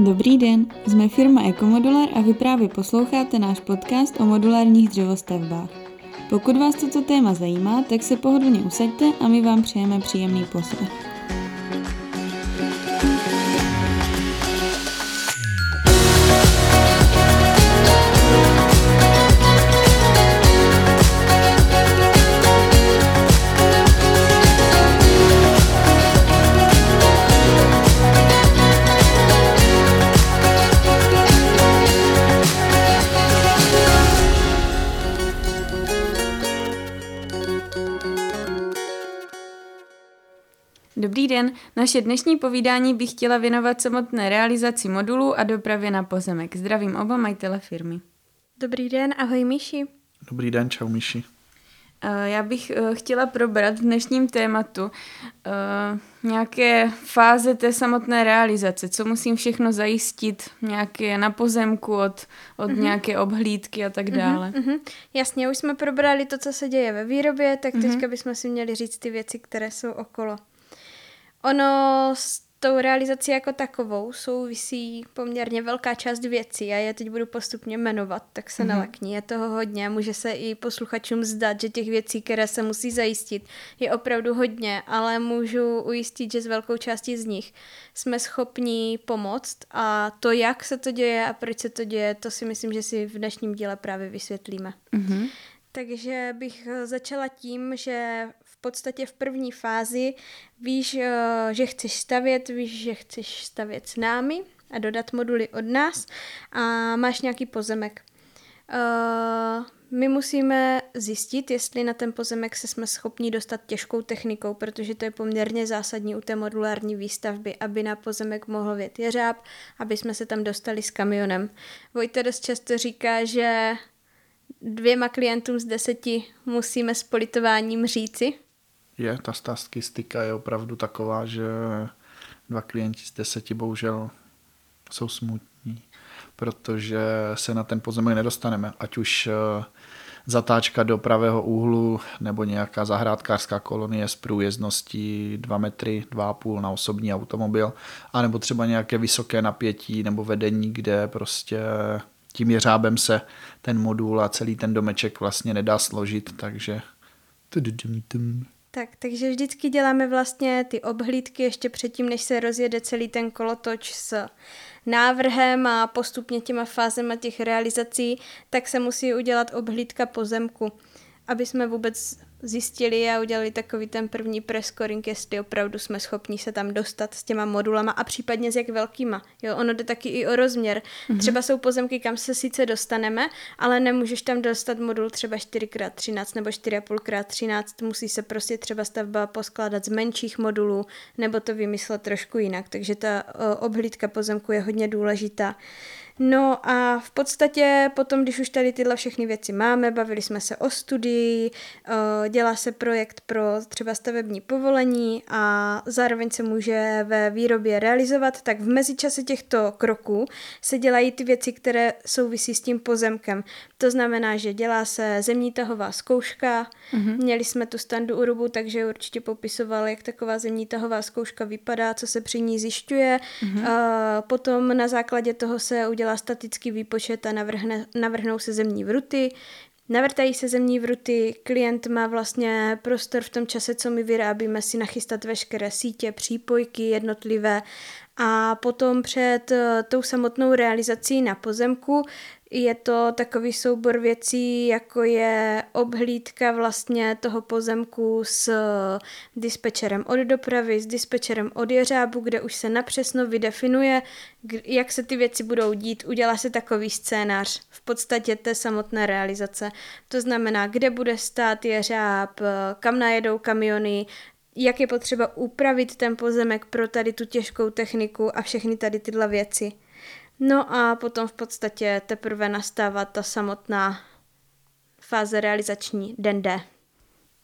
Dobrý den, jsme firma Ekomodular a vy právě posloucháte náš podcast o modulárních dřevostavbách. Pokud vás toto téma zajímá, tak se pohodlně usaďte a my vám přejeme příjemný poslech. Naše dnešní povídání bych chtěla věnovat samotné realizaci modulů a dopravě na pozemek. Zdravím oba majitele firmy. Dobrý den, ahoj Míši. Dobrý den, čau Míši. Eh, já bych eh, chtěla probrat v dnešním tématu eh, nějaké fáze té samotné realizace, co musím všechno zajistit, nějaké na pozemku od, od mm-hmm. nějaké obhlídky a tak dále. Mm-hmm. Jasně, už jsme probrali to, co se děje ve výrobě, tak mm-hmm. teďka bychom si měli říct ty věci, které jsou okolo. Ono s tou realizací jako takovou souvisí poměrně velká část věcí a já teď budu postupně jmenovat, tak se mm-hmm. nalekní. Je toho hodně, může se i posluchačům zdat, že těch věcí, které se musí zajistit, je opravdu hodně, ale můžu ujistit, že s velkou částí z nich jsme schopni pomoct a to, jak se to děje a proč se to děje, to si myslím, že si v dnešním díle právě vysvětlíme. Mm-hmm. Takže bych začala tím, že podstatě v první fázi víš, eh, že chceš stavět, víš, že chceš stavět s námi a dodat moduly od nás a máš nějaký pozemek. Eh, my musíme zjistit, jestli na ten pozemek se jsme schopni dostat těžkou technikou, protože to je poměrně zásadní u té modulární výstavby, aby na pozemek mohl vět jeřáb, aby jsme se tam dostali s kamionem. Vojta dost často říká, že dvěma klientům z deseti musíme s politováním říci, je, ta statistika je opravdu taková, že dva klienti z deseti bohužel jsou smutní, protože se na ten pozemek nedostaneme, ať už eh, zatáčka do pravého úhlu nebo nějaká zahrádkářská kolonie s průjezdností 2 metry, 2,5 na osobní automobil, anebo třeba nějaké vysoké napětí nebo vedení, kde prostě tím jeřábem se ten modul a celý ten domeček vlastně nedá složit, takže tak, takže vždycky děláme vlastně ty obhlídky ještě předtím, než se rozjede celý ten kolotoč s návrhem a postupně těma fázema těch realizací, tak se musí udělat obhlídka pozemku, aby jsme vůbec zjistili a udělali takový ten první prescoring, jestli opravdu jsme schopni se tam dostat s těma modulama a případně s jak velkýma. Jo, ono jde taky i o rozměr. Mm-hmm. Třeba jsou pozemky, kam se sice dostaneme, ale nemůžeš tam dostat modul třeba 4x13 nebo 4,5x13. Musí se prostě třeba stavba poskládat z menších modulů nebo to vymyslet trošku jinak. Takže ta obhlídka pozemku je hodně důležitá. No a v podstatě potom, když už tady tyhle všechny věci máme, bavili jsme se o studii, eh, dělá se projekt pro třeba stavební povolení a zároveň se může ve výrobě realizovat, tak v mezičase těchto kroků se dělají ty věci, které souvisí s tím pozemkem. To znamená, že dělá se zemní tahová zkouška, mm-hmm. měli jsme tu standu Urubu, takže určitě popisoval, jak taková zemní tahová zkouška vypadá, co se při ní zjišťuje. Mm-hmm. Potom na základě toho se udělá statický výpočet a navrhne, navrhnou se zemní vruty, Navrtají se zemní vruty, klient má vlastně prostor v tom čase, co my vyrábíme, si nachystat veškeré sítě, přípojky jednotlivé. A potom před eh, tou samotnou realizací na pozemku je to takový soubor věcí, jako je obhlídka vlastně toho pozemku s dispečerem od dopravy, s dispečerem od jeřábu, kde už se napřesno vydefinuje, jak se ty věci budou dít. Udělá se takový scénář v podstatě té samotné realizace. To znamená, kde bude stát jeřáb, kam najedou kamiony, jak je potřeba upravit ten pozemek pro tady tu těžkou techniku a všechny tady tyhle věci. No a potom v podstatě teprve nastává ta samotná fáze realizační den D.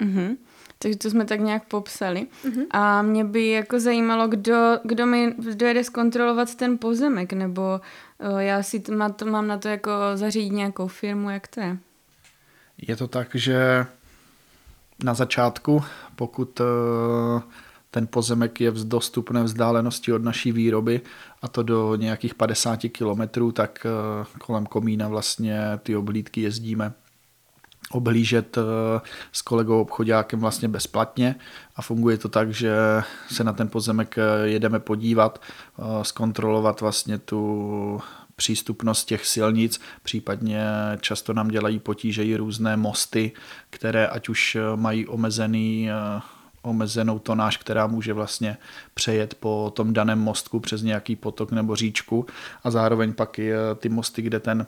Mm-hmm. Takže to jsme tak nějak popsali. Mm-hmm. A mě by jako zajímalo, kdo, kdo mi dojede zkontrolovat ten pozemek, nebo o, já si t- má to, mám na to jako zařídit nějakou firmu, jak to je? Je to tak, že na začátku, pokud uh, ten pozemek je v dostupné vzdálenosti od naší výroby a to do nějakých 50 kilometrů, tak eh, kolem komína vlastně ty oblídky jezdíme oblížet eh, s kolegou obchodákem vlastně bezplatně. A funguje to tak, že se na ten pozemek eh, jedeme podívat, zkontrolovat vlastně tu přístupnost těch silnic, případně často nám dělají potíže i různé mosty, které ať už mají omezený omezenou tonáž, která může vlastně přejet po tom daném mostku přes nějaký potok nebo říčku. A zároveň pak i ty mosty, kde ten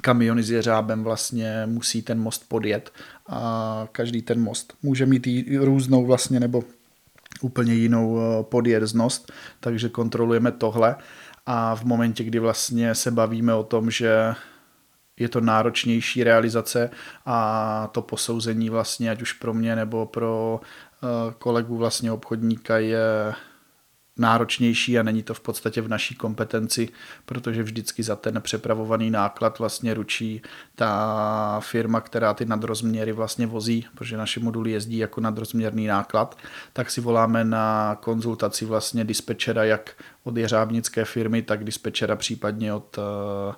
kamiony s jeřábem vlastně musí ten most podjet. A každý ten most může mít různou vlastně nebo úplně jinou eh, podjezdnost, takže kontrolujeme tohle. A v momentě, kdy vlastně se bavíme o tom, že je to náročnější realizace a to posouzení vlastně, ať už pro mě nebo pro eh, kolegu vlastně obchodníka je náročnější a není to v podstatě v naší kompetenci, protože vždycky za ten přepravovaný náklad vlastně ručí ta firma, která ty nadrozměry vlastně vozí, protože naše moduly jezdí jako nadrozměrný náklad, tak si voláme na konzultaci vlastně dispečera jak od jeřábnické firmy, tak dispečera případně od uh,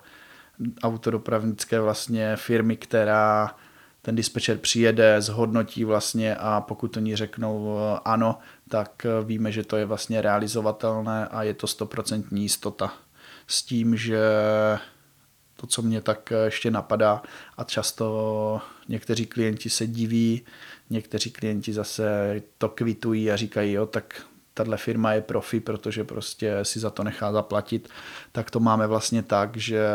autodopravnické vlastně firmy, která ten dispečer přijede, zhodnotí vlastně a pokud oni řeknou eh, ano, tak eh, víme, že to je vlastně realizovatelné a je to stoprocentní jistota. S tím, že to, co mě tak eh, ještě napadá a často někteří klienti se diví, někteří klienti zase to kvitují a říkají, jo, tak tahle firma je profi, protože prostě si za to nechá zaplatit, tak to máme vlastně tak, že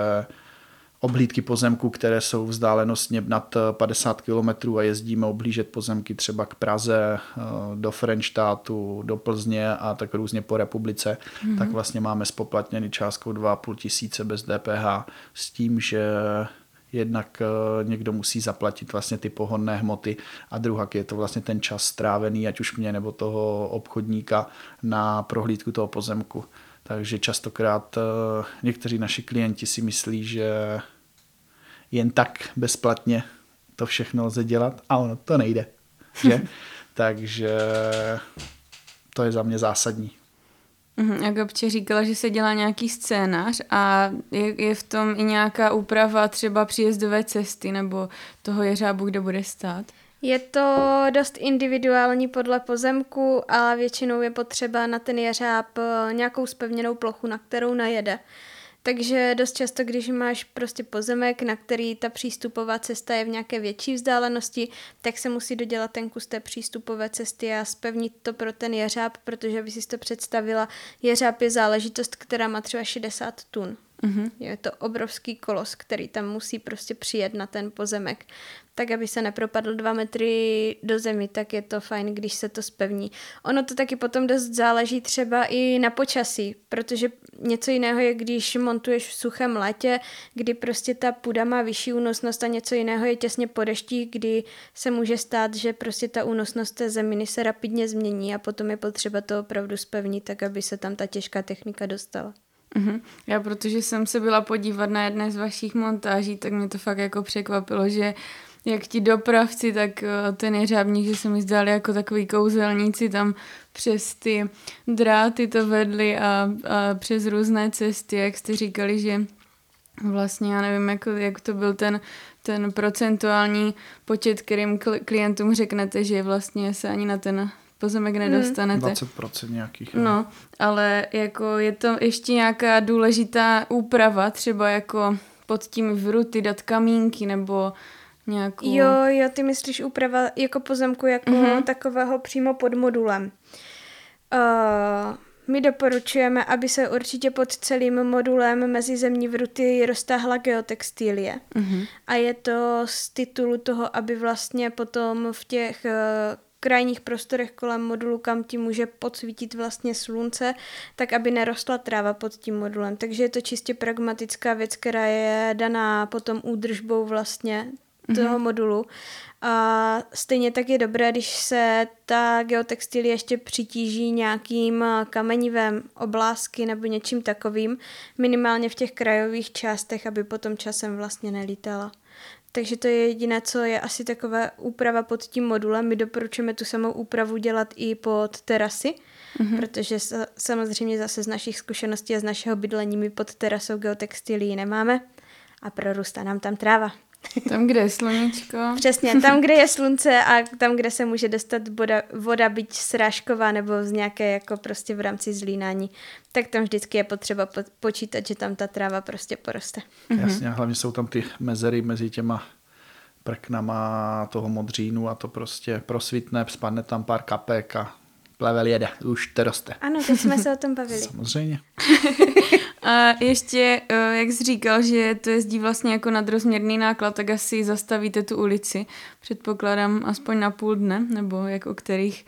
oblídky pozemků, které jsou vzdálenostně nad 50 km a jezdíme oblížet pozemky třeba k Praze, eh, do Frenštátu, do Plzně a tak různě po republice, mm-hmm. tak vlastně máme spoplatněný částkou 2,5 tisíce bez DPH s tím, že jednak eh, někdo musí zaplatit vlastně ty pohonné hmoty a druhá je to vlastně ten čas strávený, ať už mě nebo toho obchodníka na prohlídku toho pozemku. Takže častokrát eh, někteří naši klienti si myslí, že jen tak bezplatně to všechno lze dělat a ono to nejde. Že? Takže to je za mě zásadní. Mhm, jak Gabče říkala, že se dělá nějaký scénář a je, je v tom i nějaká úprava třeba příjezdové cesty nebo toho jeřábu, kde bude stát? Je to dost individuální podle pozemku, ale většinou je potřeba na ten jeřáb eh, nějakou spevněnou plochu, na kterou najede. Takže dost často, když máš prostě pozemek, na který ta přístupová cesta je v nějaké větší vzdálenosti, tak se musí dodělat ten kus té přístupové cesty a spevnit to pro ten jeřáb, protože by si to představila, jeřáb je záležitost, která má třeba 60 tun. Mm-hmm. Je to obrovský kolos, který tam musí prostě přijet na ten pozemek tak aby se nepropadl dva metry do zemi, tak je to fajn, když se to spevní. Ono to taky potom dost záleží třeba i na počasí, protože něco jiného je, když montuješ v suchém létě, kdy prostě ta půda má vyšší únosnost a něco jiného je těsně po dešti, kdy se může stát, že prostě ta únosnost té zeminy se rapidně změní a potom je potřeba to opravdu spevnit, tak aby se tam ta těžká technika dostala. Uh-huh. Já protože jsem se byla podívat na jedné z vašich montáží, tak mě to fakt jako překvapilo, že jak ti dopravci, tak eh, ten jeřábník, že se mi zdali jako takový kouzelníci tam přes ty dráty to vedli a, a přes různé cesty, jak jste říkali, že vlastně já nevím, jak, jak to byl ten, ten procentuální počet, kterým klientům řeknete, že vlastně se ani na ten pozemek hmm. nedostanete. 20% nějakých. No, ale jako je to ještě nějaká důležitá úprava, třeba jako pod tím vruty dát kamínky nebo nějakou... Jo, jo, ty myslíš úprava jako pozemku jako uh-huh. takového přímo pod modulem. Uh, my doporučujeme, aby se určitě pod celým modulem mezi zemní vruty roztáhla geotextilie. Uh-huh. A je to z titulu toho, aby vlastně potom v těch uh, krajních prostorech kolem modulu, kam ti může podsvítit vlastně slunce, tak aby nerostla tráva pod tím modulem. Takže je to čistě pragmatická věc, která je daná potom údržbou vlastně toho mm-hmm. modulu. A stejně tak je dobré, když se ta geotextilie ještě přitíží nějakým kamenivem, oblásky nebo něčím takovým, minimálně v těch krajových částech, aby potom časem vlastně nelítala. Takže to je jediné, co je asi taková úprava pod tím modulem. My doporučujeme tu samou úpravu dělat i pod terasy, mm-hmm. protože samozřejmě zase z našich zkušeností a z našeho bydlení my pod terasou geotextilii nemáme a prorůstá nám tam tráva. Tam, kde je sluníčko. Přesně, tam, kde je slunce a tam, kde se může dostat voda, voda byť srážková nebo z nějaké jako prostě v rámci zlínání, tak tam vždycky je potřeba počítat, že tam ta tráva prostě poroste. Mhm. Jasně, hlavně jsou tam ty mezery mezi těma prknama toho modřínu a to prostě prosvitne, spadne tam pár kapek a plevel jede, už to roste. Ano, teď jsme se o tom bavili. Samozřejmě. A ještě, eh, jak jsi říkal, že to jezdí vlastně jako nadrozměrný náklad, tak asi zastavíte tu ulici. Předpokládám aspoň na půl dne, nebo jak o kterých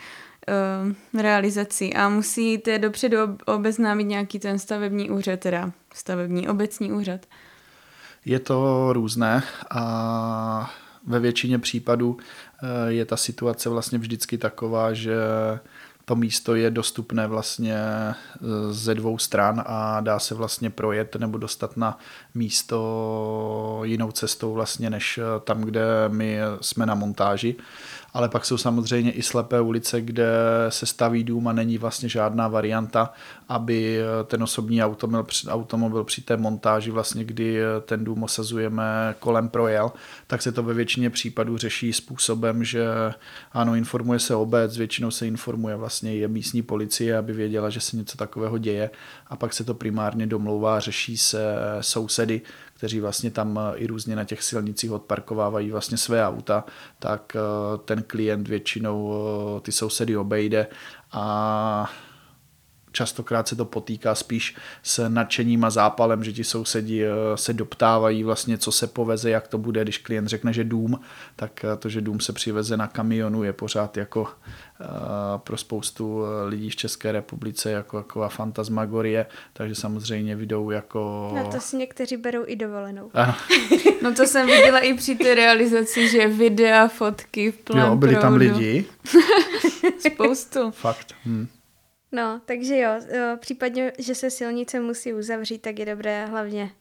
uh, realizací. A musíte dopředu obeznámit nějaký ten stavební úřad, teda stavební obecní úřad. Je to různé a ve většině případů eh, je ta situace vlastně vždycky taková, že to místo je dostupné vlastně e, ze dvou stran a dá se vlastně projet nebo dostat na místo jinou cestou vlastně než e, tam, kde my jsme na montáži. Ale pak jsou samozřejmě i slepé ulice, kde se staví dům a není vlastně žádná varianta, aby eh, ten osobní automobil, automobil při té montáži, vlastně kdy eh, ten dům osazujeme kolem projel, tak se to ve většině případů řeší způsobem, že ano, informuje se obec, většinou se informuje vlastně i místní policie, aby věděla, že se něco takového děje a pak se to primárně domlouvá, řeší se sousedy, kteří vlastně tam eh, i různě na těch silnicích odparkovávají vlastně své auta, tak ten klient většinou ty sousedy obejde a častokrát se to potýká spíš s nadšením a zápalem, že ti sousedi se doptávají vlastně, co se poveze, jak to bude, když klient řekne, že dům, tak to, že dům se přiveze na kamionu, je pořád jako pro spoustu lidí v České republice jako taková fantasmagorie, takže samozřejmě vydou jako... Na to si někteří berou i dovolenou. Ano. no to jsem viděla i při té realizaci, že videa, fotky v Jo, byli tam lidi. Spoustu. Fakt. Hm. No, takže jo, případně, že se silnice musí uzavřít, tak je dobré hlavně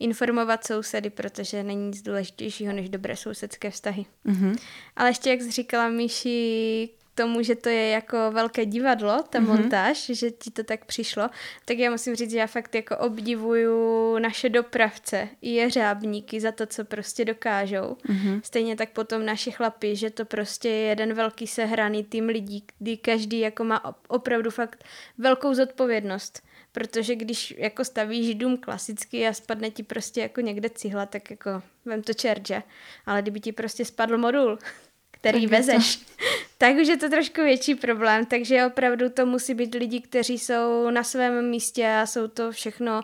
informovat sousedy, protože není nic důležitějšího než dobré sousedské vztahy. Mm-hmm. Ale ještě, jak jsi říkala, Míši, tomu, že to je jako velké divadlo, ta mm-hmm. montáž, že ti to tak přišlo, tak já musím říct, že já fakt jako obdivuju naše dopravce i jeřábníky za to, co prostě dokážou. Mm-hmm. Stejně tak potom naši chlapi, že to prostě je jeden velký sehraný tým lidí, kdy každý jako má opravdu fakt velkou zodpovědnost. Protože když jako stavíš dům klasicky a spadne ti prostě jako někde cihla, tak jako vem to čerče. Ale kdyby ti prostě spadl modul, který tak vezeš, to... tak už je to trošku větší problém, takže opravdu to musí být lidi, kteří jsou na svém místě a jsou to všechno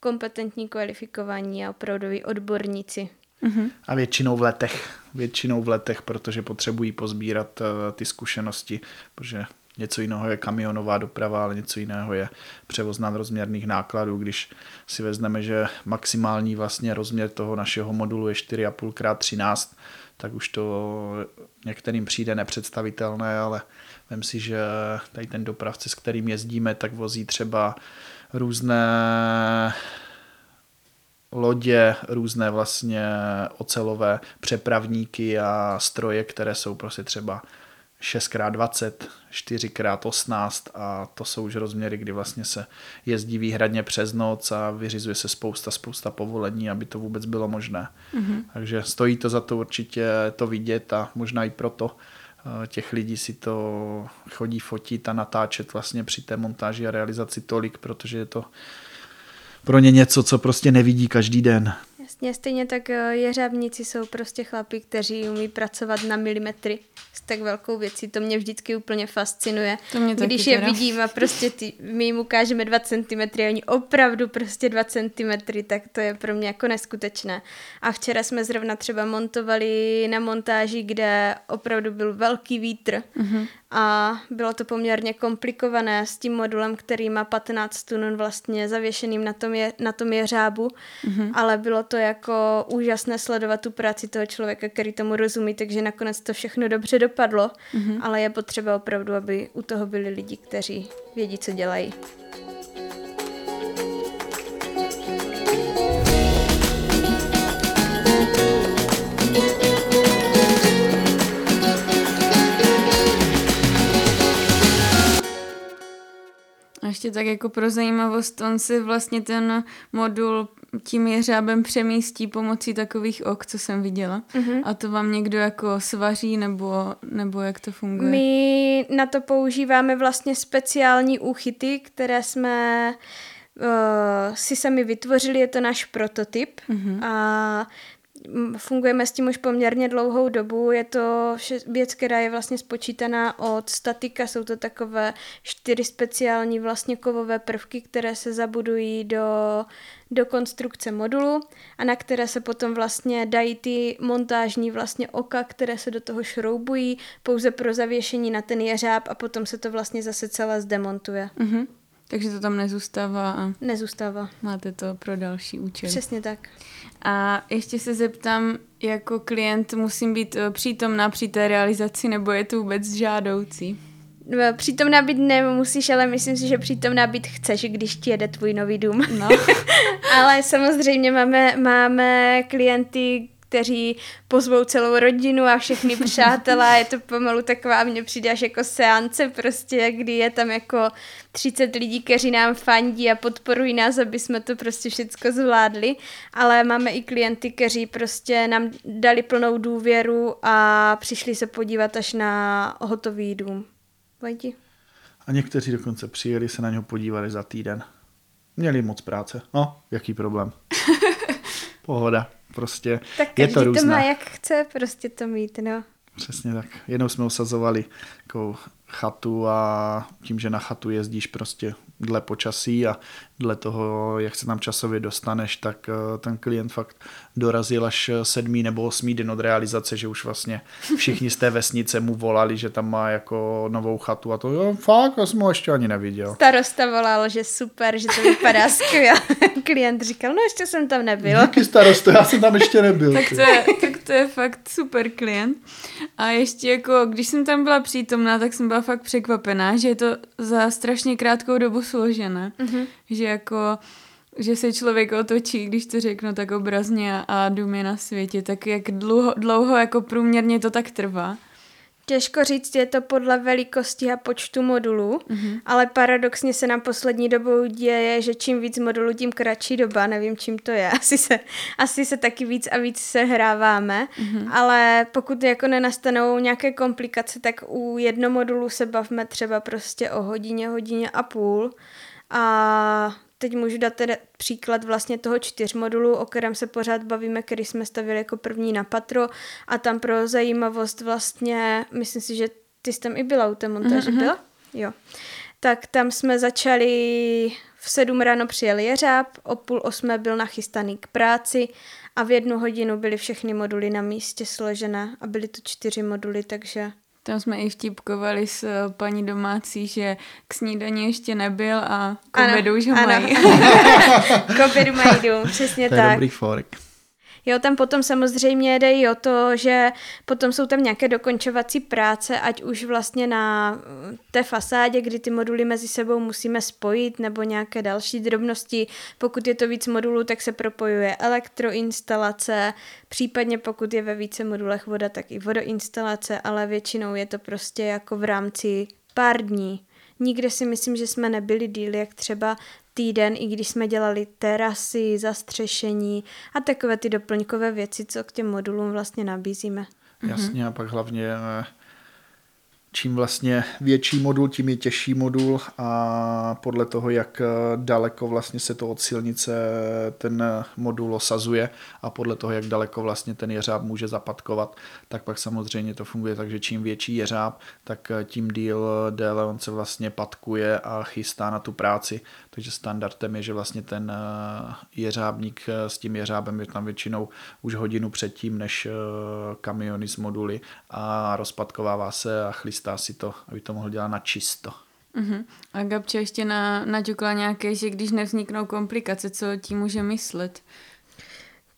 kompetentní, kvalifikovaní a opravdoví odborníci. Mm-hmm. A většinou v letech, většinou v letech, protože potřebují pozbírat uh, ty zkušenosti, protože něco jiného je kamionová doprava, ale něco jiného je převoz nadrozměrných nákladů, když si vezmeme, že maximální vlastně rozměr toho našeho modulu je 4,5 x 13, tak už to některým přijde nepředstavitelné, ale vím si, že tady ten dopravce, s kterým jezdíme, tak vozí třeba různé lodě, různé vlastně ocelové přepravníky a stroje, které jsou prostě třeba 6x20, 4x18 a to jsou už rozměry, kdy vlastně se jezdí výhradně přes noc a vyřizuje se spousta, spousta povolení, aby to vůbec bylo možné. Mm-hmm. Takže stojí to za to určitě to vidět a možná i proto eh, těch lidí si to chodí fotit a natáčet vlastně při té montáži a realizaci tolik, protože je to pro ně něco, co prostě nevidí každý den. Jasně, stejně tak eh, jeřábníci jsou prostě chlapi, kteří umí pracovat na milimetry s tak velkou věcí. To mě vždycky úplně fascinuje. To mě Když je teda. vidím a prostě ty, my jim ukážeme 2 cm a oni opravdu prostě 2 cm, tak to je pro mě jako neskutečné. A včera jsme zrovna třeba montovali na montáži, kde opravdu byl velký vítr mm-hmm a bylo to poměrně komplikované s tím modulem, který má 15 tun vlastně zavěšeným na tom, je, na tom jeřábu, mm-hmm. ale bylo to jako úžasné sledovat tu práci toho člověka, který tomu rozumí, takže nakonec to všechno dobře dopadlo, mm-hmm. ale je potřeba opravdu, aby u toho byli lidi, kteří vědí, co dělají. A ještě tak jako pro zajímavost, on si vlastně ten modul tím jeřábem přemístí pomocí takových ok, co jsem viděla. Uh-huh. A to vám někdo jako svaří nebo, nebo jak to funguje? My na to používáme vlastně speciální úchyty, které jsme uh, si sami vytvořili, je to náš prototyp uh-huh. a fungujeme s tím už poměrně dlouhou dobu. Je to věc, která je vlastně spočítaná od statika. Jsou to takové čtyři speciální vlastně kovové prvky, které se zabudují do, do konstrukce modulu a na které se potom vlastně dají ty montážní vlastně oka, které se do toho šroubují pouze pro zavěšení na ten jeřáb a potom se to vlastně zase celé zdemontuje. Mm-hmm. Takže to tam nezůstává a... Nezůstává. Máte to pro další účel. Přesně tak. A ještě se zeptám, jako klient musím být eh, přítomná při té realizaci, nebo je to vůbec žádoucí? No, přítomná být nemusíš, ale myslím si, že přítomná být chceš, když ti jede tvůj nový dům. No. ale samozřejmě máme, máme klienty, kteří pozvou celou rodinu a všechny přátelé. Je to pomalu taková, mně přijde až jako seance prostě, kdy je tam jako 30 lidí, kteří nám fandí a podporují nás, aby jsme to prostě všechno zvládli. Ale máme i klienty, kteří prostě nám dali plnou důvěru a přišli se podívat až na hotový dům. Vajdi. A někteří dokonce přijeli se na něho podívali za týden. Měli moc práce. No, jaký problém. Pohoda prostě tak je to různé. to má jak chce prostě to mít, no. Přesně tak. Jednou jsme usazovali jako chatu a tím, že na chatu jezdíš prostě dle počasí a dle toho, jak se tam časově dostaneš, tak eh, ten klient fakt dorazil až sedmý nebo osmý den od realizace, že už vlastně všichni z té vesnice mu volali, že tam má jako novou chatu a to jo, fakt, já jsem ho ještě ani neviděl. Starosta volal, že super, že to vypadá skvěle. klient říkal, no ještě jsem tam nebyl. Díky starosto, já jsem tam ještě nebyl. tak, to je, tak to je fakt super klient. A ještě jako, když jsem tam byla přítomná, tak jsem byla fakt překvapená, že je to za strašně krátkou dobu složené. Mm-hmm. Že jako že se člověk otočí, když to řeknu tak obrazně a dům je na světě, tak jak dlouho, dlouho jako průměrně to tak trvá? Těžko říct, je to podle velikosti a počtu modulů, mm-hmm. ale paradoxně se nám poslední dobou děje, že čím víc modulů, tím kratší doba, nevím čím to je, asi se, asi se taky víc a víc sehráváme, mm-hmm. ale pokud jako nenastanou nějaké komplikace, tak u jednomodulu se bavme třeba prostě o hodině, hodině a půl a teď můžu dát teda příklad vlastně toho čtyř modulu, o kterém se pořád bavíme, který jsme stavili jako první na patro a tam pro zajímavost vlastně, myslím si, že ty jsi tam i byla u té montáže, mm-hmm. byla? Jo. Tak tam jsme začali v sedm ráno přijel jeřáb, o půl osmé byl nachystaný k práci a v jednu hodinu byly všechny moduly na místě složené a byly to čtyři moduly, takže tam jsme i vtipkovali s eh, paní domácí, že k snídaní ještě nebyl a k obědu už ho ano. mají. k obědu mají dům, přesně to tak. To je dobrý forek. Jo, tam potom samozřejmě jde i o to, že potom jsou tam nějaké dokončovací práce, ať už vlastně na mm, té fasádě, kdy ty moduly mezi sebou musíme spojit, nebo nějaké další drobnosti. Pokud je to víc modulů, tak se propojuje elektroinstalace, případně pokud je ve více modulech voda, tak i vodoinstalace, ale většinou je to prostě jako v rámci pár dní. Nikde si myslím, že jsme nebyli díl, jak třeba týden, i když jsme dělali terasy, zastřešení a takové ty doplňkové věci, co k těm modulům vlastně nabízíme. Jasně a pak hlavně eh, čím vlastně větší modul, tím je těžší modul a podle toho, jak daleko vlastně se to od silnice ten modul osazuje a podle toho, jak daleko vlastně ten jeřáb může zapadkovat, tak pak samozřejmě to funguje tak, že čím větší jeřáb, tak tím díl déle on se vlastně patkuje a chystá na tu práci, takže standardem je, že vlastně ten jeřábník s tím jeřábem je tam většinou už hodinu předtím, než kamiony z moduly a rozpadkovává se a chlí chystá si to, aby to mohl dělat na čisto. Uh-huh. A Gabče ještě na, naťukla nějaké, že když nevzniknou komplikace, co tím může myslet?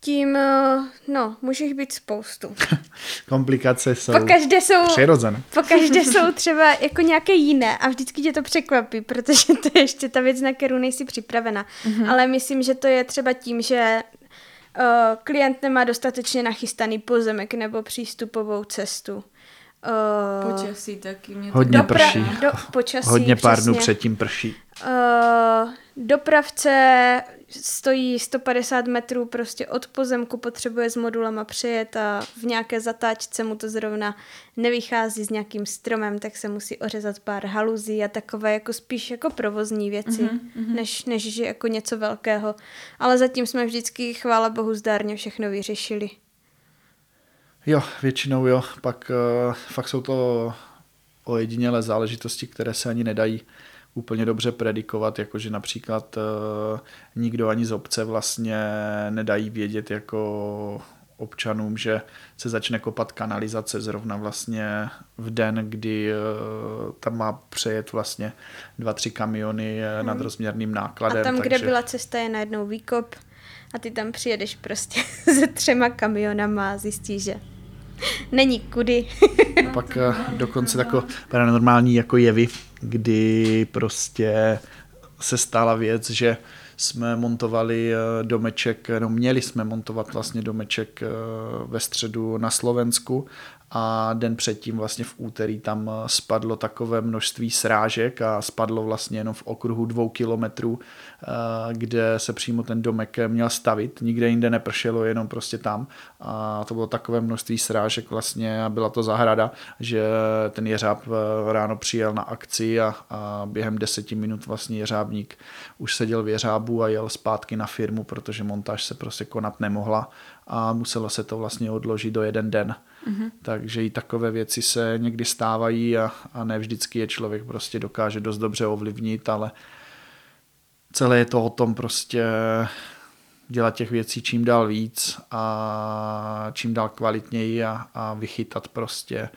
Tím, eh, no, může jich být spoustu. Komplikace jsou, po každé jsou přirozené. Po každé jsou třeba jako nějaké jiné a vždycky tě to překvapí, protože to je ještě ta věc, na kterou nejsi připravena. Uh-huh. Ale myslím, že to je třeba tím, že uh, klient nemá dostatečně nachystaný pozemek nebo přístupovou cestu. Uh, počasí taky. Mě hodně to... prší. Do, počasí, hodně pár přesně. dnů předtím prší. Uh, dopravce stojí 150 metrů prostě od pozemku, potřebuje s modulama přejet a v nějaké zatáčce mu to zrovna nevychází s nějakým stromem, tak se musí ořezat pár haluzí a takové jako spíš jako provozní věci, mm-hmm. než, než že jako něco velkého. Ale zatím jsme vždycky, chvála bohu, zdárně všechno vyřešili. Jo, většinou jo. Pak uh, fakt jsou to ojedinělé záležitosti, které se ani nedají úplně dobře predikovat, jakože například uh, nikdo ani z obce vlastně nedají vědět jako občanům, že se začne kopat kanalizace zrovna vlastně v den, kdy uh, tam má přejet vlastně dva, tři kamiony hmm. nad rozměrným nákladem. A tam, takže... kde byla cesta, je najednou výkop a ty tam přijedeš prostě se třema kamionama a zjistíš, že není kudy. Pak uh, dokonce tako paranormální jako jevy, kdy prostě se stala věc, že jsme montovali eh, domeček, no měli jsme montovat vlastně domeček eh, ve středu na Slovensku a den předtím vlastně v úterý tam eh, spadlo takové množství srážek a spadlo vlastně jenom v okruhu dvou kilometrů, eh, kde se přímo ten domek měl stavit, nikde jinde nepršelo, jenom prostě tam. A to bylo takové množství srážek vlastně a byla to zahrada, že ten jeřáb eh, ráno přijel na akci a, a během deseti minut vlastně jeřábník už seděl v jeřábu a jel zpátky na firmu, protože montáž se prostě konat nemohla a muselo se to vlastně odložit do jeden den. Mm-hmm. Takže i takové věci se někdy stávají a, a ne vždycky je člověk prostě dokáže dost dobře ovlivnit, ale celé je to o tom prostě dělat těch věcí čím dál víc a čím dál kvalitněji a, a vychytat prostě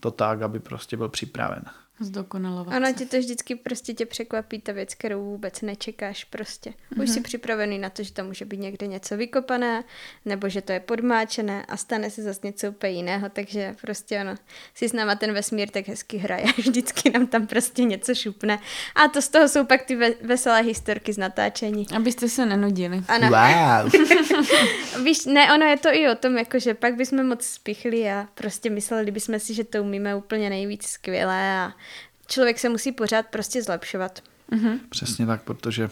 to tak, aby prostě byl připraven. Zdokonalovat Ono tě to vždycky prostě tě překvapí ta věc, kterou vůbec nečekáš prostě. Mm-hmm. Už jsi mhm. připravený na to, že tam může být někde něco vykopané, nebo že to je podmáčené a stane se zase něco úplně jiného, takže prostě ono si s náma ten vesmír tak hezky hraje a vždycky nám tam prostě něco šupne. A to z toho jsou pak ty veselé historky z natáčení. Abyste se nenudili. Ano. Wow. Víš, ne, ono je to i o tom, jako že pak bychom moc spichli a prostě mysleli bychom si, že to umíme úplně nejvíc skvěle a člověk se musí pořád prostě zlepšovat. Mm-hmm. Přesně tak, protože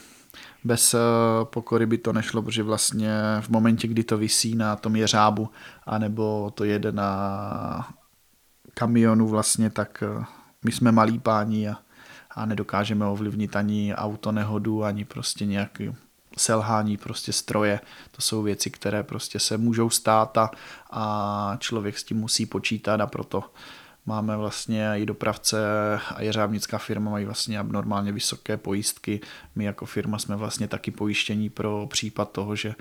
bez uh, pokory by to nešlo, protože vlastně v momentě, kdy to visí na tom jeřábu, anebo to jede na kamionu vlastně, tak uh, my jsme malí páni a, a nedokážeme ovlivnit ani auto nehodu, ani prostě nějaký selhání prostě stroje. To jsou věci, které prostě se můžou stát a, a člověk s tím musí počítat a proto Máme vlastně i dopravce a jeřábnická firma mají vlastně abnormálně vysoké pojistky. My jako firma jsme vlastně taky pojištění pro případ toho, že eh,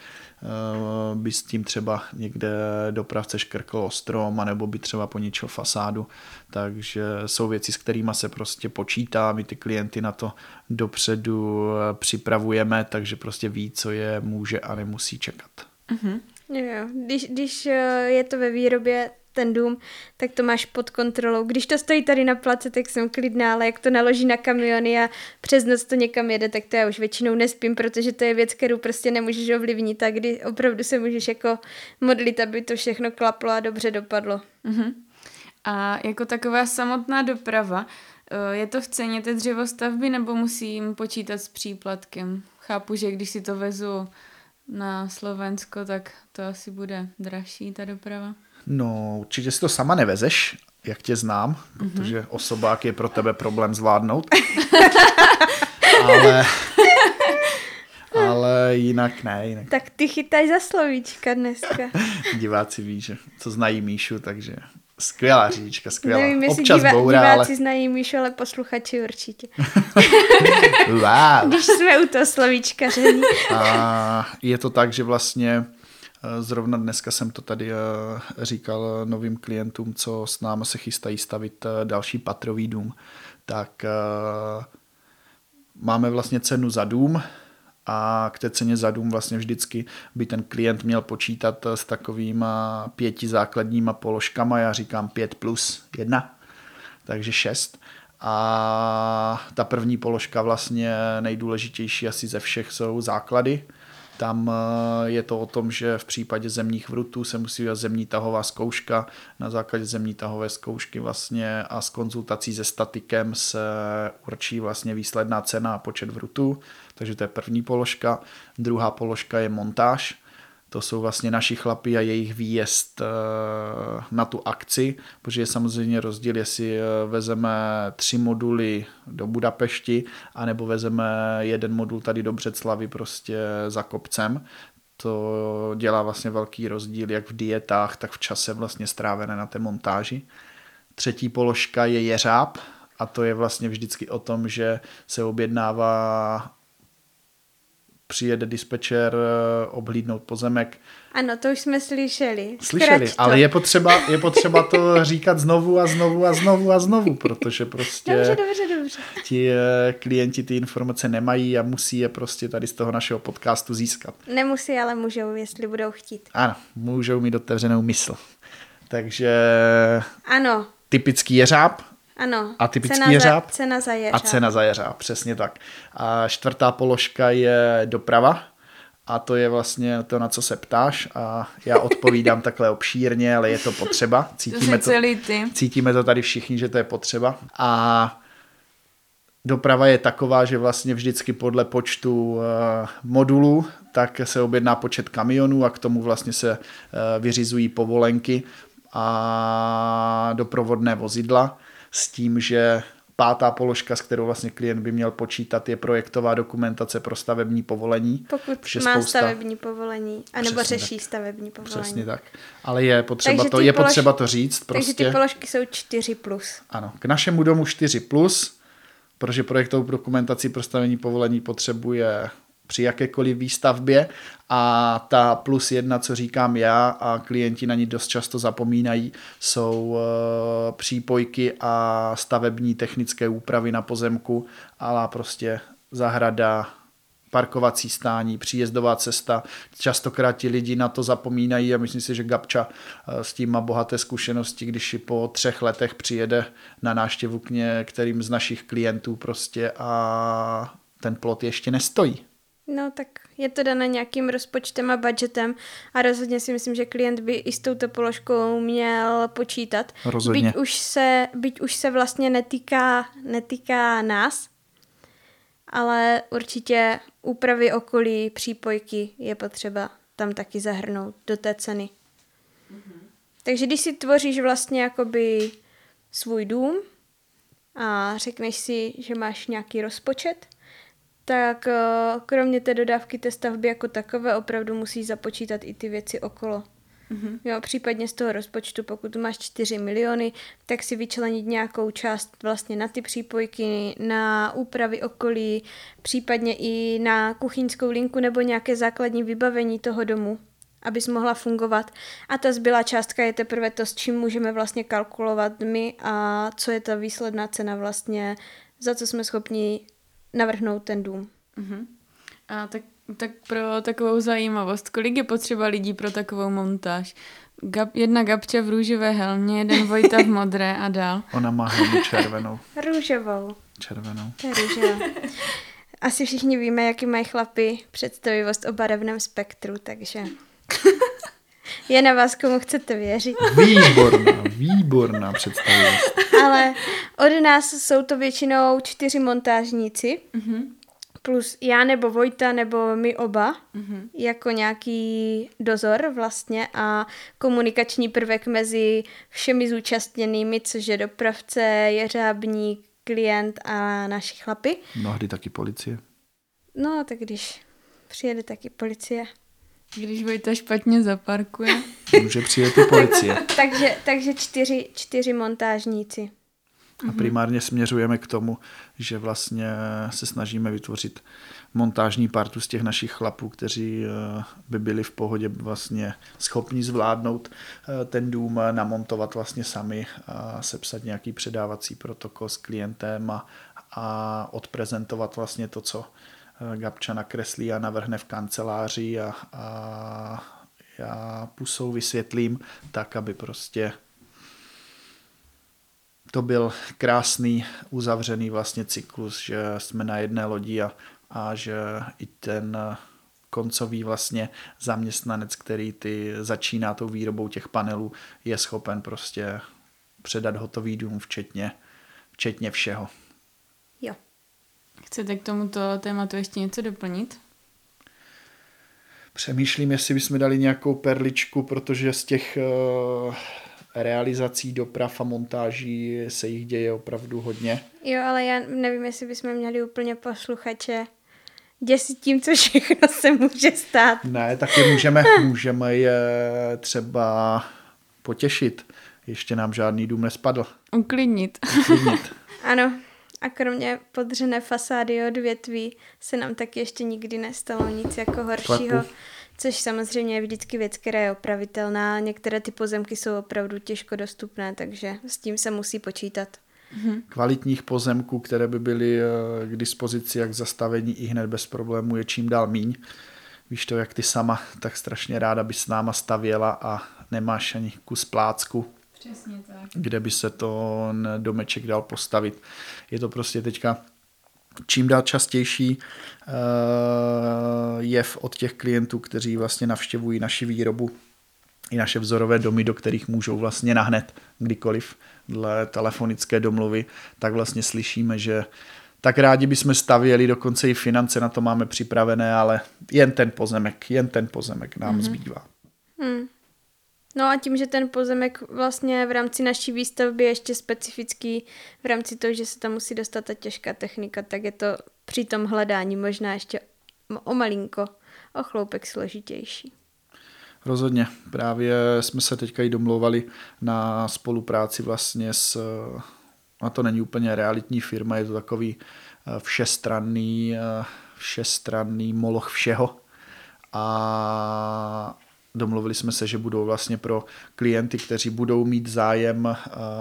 by s tím třeba někde dopravce škrkl strom, anebo by třeba poničil fasádu. Takže jsou věci, s kterými se prostě počítá, my ty klienty na to dopředu eh, připravujeme, takže prostě ví, co je může a nemusí čekat. Mm-hmm. Jo, když, když eh, je to ve výrobě, ten dům, tak to máš pod kontrolou. Když to stojí tady na place, tak jsem klidná, ale jak to naloží na kamiony a přes noc to někam jede, tak to já už většinou nespím, protože to je věc, kterou prostě nemůžeš ovlivnit a kdy opravdu se můžeš jako modlit, aby to všechno klaplo a dobře dopadlo. Uh-huh. A jako taková samotná doprava, eh, je to v ceně té dřevostavby nebo musím počítat s příplatkem? Chápu, že když si to vezu na Slovensko, tak to asi bude dražší ta doprava. No, určitě si to sama nevezeš, jak tě znám, mm-hmm. protože osobák je pro tebe problém zvládnout. ale, ale jinak ne. Jinak. Tak ty chytaj za slovíčka dneska. Diváci ví, že co znají Míšu, takže skvělá říčka, skvělá. Nevím, jestli Občas divá, bourá, diváci ale... znají Míšu, ale posluchači určitě. wow. Když jsme u toho slovíčka ření. A je to tak, že vlastně zrovna dneska jsem to tady eh, říkal novým klientům, co s námi se chystají stavit eh, další patrový dům. Tak máme vlastně cenu za dům a k té ceně za dům vlastně vždycky by ten klient měl počítat s takovýma pěti základníma položkama. Já říkám pět plus jedna, takže šest. A ta první položka vlastně nejdůležitější asi ze všech jsou základy, Tam eh, je to o tom, že v případě zemních vrutů se musí udělat zemní tahová zkouška. Na základě zemní tahové zkoušky vlastně a s konzultací se statikem se určí vlastně výsledná cena a počet vrutů. Takže to je první položka. Druhá položka je montáž to jsou vlastně naši chlapi a jejich výjezd eh, na tu akci, protože je samozřejmě rozdíl, jestli eh, vezeme tři moduly do Budapešti, anebo vezeme jeden modul tady do Břeclavy prostě za kopcem. To dělá vlastně velký rozdíl jak v dietách, tak v čase vlastně strávené na té montáži. Třetí položka je jeřáb, a to je vlastně vždycky o tom, že se objednává přijede dispečer eh, obhlídnout pozemek. Ano, to už jsme slyšeli. Slyšeli, ale je potřeba, je potřeba to říkat znovu a znovu a znovu a znovu, protože prostě dobře, dobře, dobře. ti eh, klienti ty informace nemají a musí je prostě tady z toho našeho podcastu získat. Nemusí, ale můžou, jestli budou chtít. Ano, můžou mít otevřenou mysl. Takže ano. typický jeřáb, ano. A typický cena jeřáb. Za, cena za jeřáb. A cena za jeřáb, přesně tak. A čtvrtá položka je doprava. A to je vlastně to, na co se ptáš. A já odpovídám takhle obšírně, ale je to potřeba. Cítíme to, ty. cítíme to tady všichni, že to je potřeba. A doprava je taková, že vlastně vždycky podle počtu uh, modulů tak se objedná počet kamionů a k tomu vlastně se uh, vyřizují povolenky a doprovodné vozidla s tím, že pátá položka, s kterou vlastně klient by měl počítat, je projektová dokumentace pro stavební povolení. Pokud má spousta... stavební povolení, anebo Přesně řeší tak. stavební povolení. Přesně tak. Ale je potřeba, to, je polož... potřeba to říct. Prostě. Takže ty položky jsou 4+. Plus. Ano, k našemu domu 4+, plus, protože projektovou dokumentaci pro stavební povolení potřebuje při jakékoliv výstavbě a ta plus jedna, co říkám já a klienti na ní dost často zapomínají, jsou uh, přípojky a stavební technické úpravy na pozemku, ale prostě zahrada, parkovací stání, příjezdová cesta. Častokrát ti lidi na to zapomínají a myslím si, že Gabča eh, s tím má bohaté zkušenosti, když po třech letech přijede na návštěvu k některým z našich klientů prostě a ten plot ještě nestojí. No tak je to dané nějakým rozpočtem a budgetem a rozhodně si myslím, že klient by i s touto položkou měl počítat. Rozhodně. Byť už se, byť už se vlastně netýká, netýká nás, ale určitě úpravy okolí, přípojky je potřeba tam taky zahrnout do té ceny. Mm-hmm. Takže když si tvoříš vlastně jakoby svůj dům a řekneš si, že máš nějaký rozpočet, tak eh, kromě té dodávky té stavby jako takové opravdu musí započítat i ty věci okolo. Mm-hmm. Jo, případně z toho rozpočtu, pokud máš 4 miliony, tak si vyčlenit nějakou část vlastně na ty přípojky, na úpravy okolí, případně i na kuchyňskou linku nebo nějaké základní vybavení toho domu, abys mohla fungovat. A ta zbylá částka je teprve to, s čím můžeme vlastně kalkulovat my a co je ta výsledná cena vlastně, za co jsme schopni navrhnout ten dům. Uh-huh. A tak, tak pro takovou zajímavost, kolik je potřeba lidí pro takovou montáž? Gab, jedna Gabča v růžové helmě, jeden Vojta v modré a dál. Ona má helmu červenou. Růžovou. Červenou. To je růžová. Asi všichni víme, jaký mají chlapy představivost o barevném spektru, takže je na vás, komu chcete věřit. Výborná, výborná představivost. Ale od nás jsou to většinou čtyři montážníci, mm-hmm. plus já nebo Vojta nebo my oba, mm-hmm. jako nějaký dozor vlastně a komunikační prvek mezi všemi zúčastněnými, což je dopravce, jeřábník, klient a naši chlapy. Mnohdy taky policie. No, tak když přijede taky policie. Když Vojta špatně zaparkuje. Může přijet i policie. takže, takže čtyři, čtyři montážníci. A primárně směřujeme k tomu, že vlastně se snažíme vytvořit montážní partu z těch našich chlapů, kteří eh, by byli v pohodě vlastně schopni zvládnout eh, ten dům, namontovat vlastně sami a sepsat nějaký předávací protokol s klientem a, a odprezentovat vlastně to, co Gabča nakreslí a navrhne v kanceláři a, a já pusou vysvětlím tak, aby prostě to byl krásný uzavřený vlastně cyklus, že jsme na jedné lodi a, a že i ten koncový vlastně zaměstnanec, který ty začíná tou výrobou těch panelů, je schopen prostě předat hotový dům, včetně, včetně všeho. Chcete k tomuto tématu ještě něco doplnit? Přemýšlím, jestli bychom dali nějakou perličku, protože z těch uh, realizací doprav a montáží se jich děje opravdu hodně. Jo, ale já nevím, jestli bychom měli úplně posluchače děsit tím, co všechno se může stát. Ne, taky můžeme, můžeme je třeba potěšit. Ještě nám žádný dům nespadl. Uklidnit. Uklidnit. ano, a kromě podřené fasády od větví se nám taky ještě nikdy nestalo nic jako horšího. Klepu. Což samozřejmě je vždycky věc, která je opravitelná. Některé ty pozemky jsou opravdu těžko dostupné, takže s tím se musí počítat. Kvalitních pozemků, které by byly eh, k dispozici jak zastavení i hned bez problémů, je čím dál míň. Víš to, jak ty sama tak strašně ráda by s náma stavěla a nemáš ani kus plácku, Přesně tak. kde by se to domeček dal postavit. Je to prostě teďka čím dál častější uh, jev od těch klientů, kteří vlastně navštěvují naši výrobu i naše vzorové domy, do kterých můžou vlastně nahned kdykoliv dle telefonické domluvy, tak vlastně slyšíme, že tak rádi bychom stavěli, dokonce i finance na to máme připravené, ale jen ten pozemek, jen ten pozemek nám mm-hmm. zbývá. Hmm. No a tím, že ten pozemek vlastně v rámci naší výstavby je ještě specifický, v rámci toho, že se tam musí dostat ta těžká technika, tak je to při tom hledání možná ještě o malinko, o chloupek složitější. Rozhodně. Právě jsme se teďka i domlouvali na spolupráci vlastně s, a to není úplně realitní firma, je to takový eh, všestranný, eh, všestranný moloch všeho. A domluvili jsme se, že budou vlastně pro klienty, kteří budou mít zájem, eh,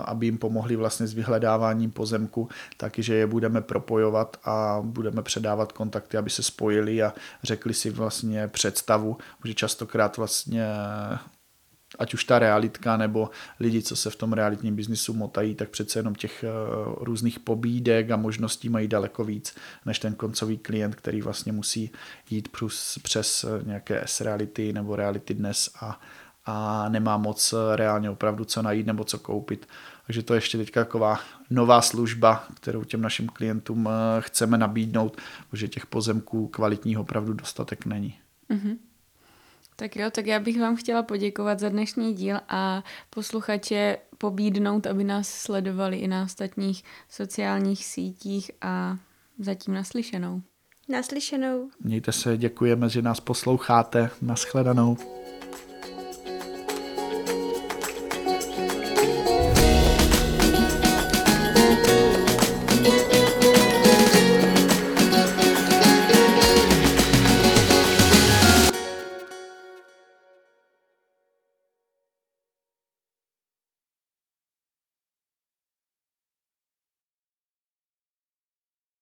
aby jim pomohli vlastně s vyhledáváním pozemku, takže je budeme propojovat a budeme předávat kontakty, aby se spojili a řekli si vlastně představu, že častokrát vlastně ať už ta realitka nebo lidi, co se v tom realitním biznisu motají, tak přece jenom těch eh, různých pobídek a možností mají daleko víc než ten koncový klient, který vlastně musí jít přes, přes nějaké S-reality nebo reality dnes a, a nemá moc reálně opravdu co najít nebo co koupit. Takže to je ještě teď taková nová služba, kterou těm našim klientům eh, chceme nabídnout, protože těch pozemků kvalitního opravdu dostatek není. Mm-hmm. Tak jo, tak já bych vám chtěla poděkovat za dnešní díl a posluchače pobídnout, aby nás sledovali i na ostatních sociálních sítích a zatím naslyšenou. Naslyšenou. Mějte se, děkujeme, že nás posloucháte. Naschledanou.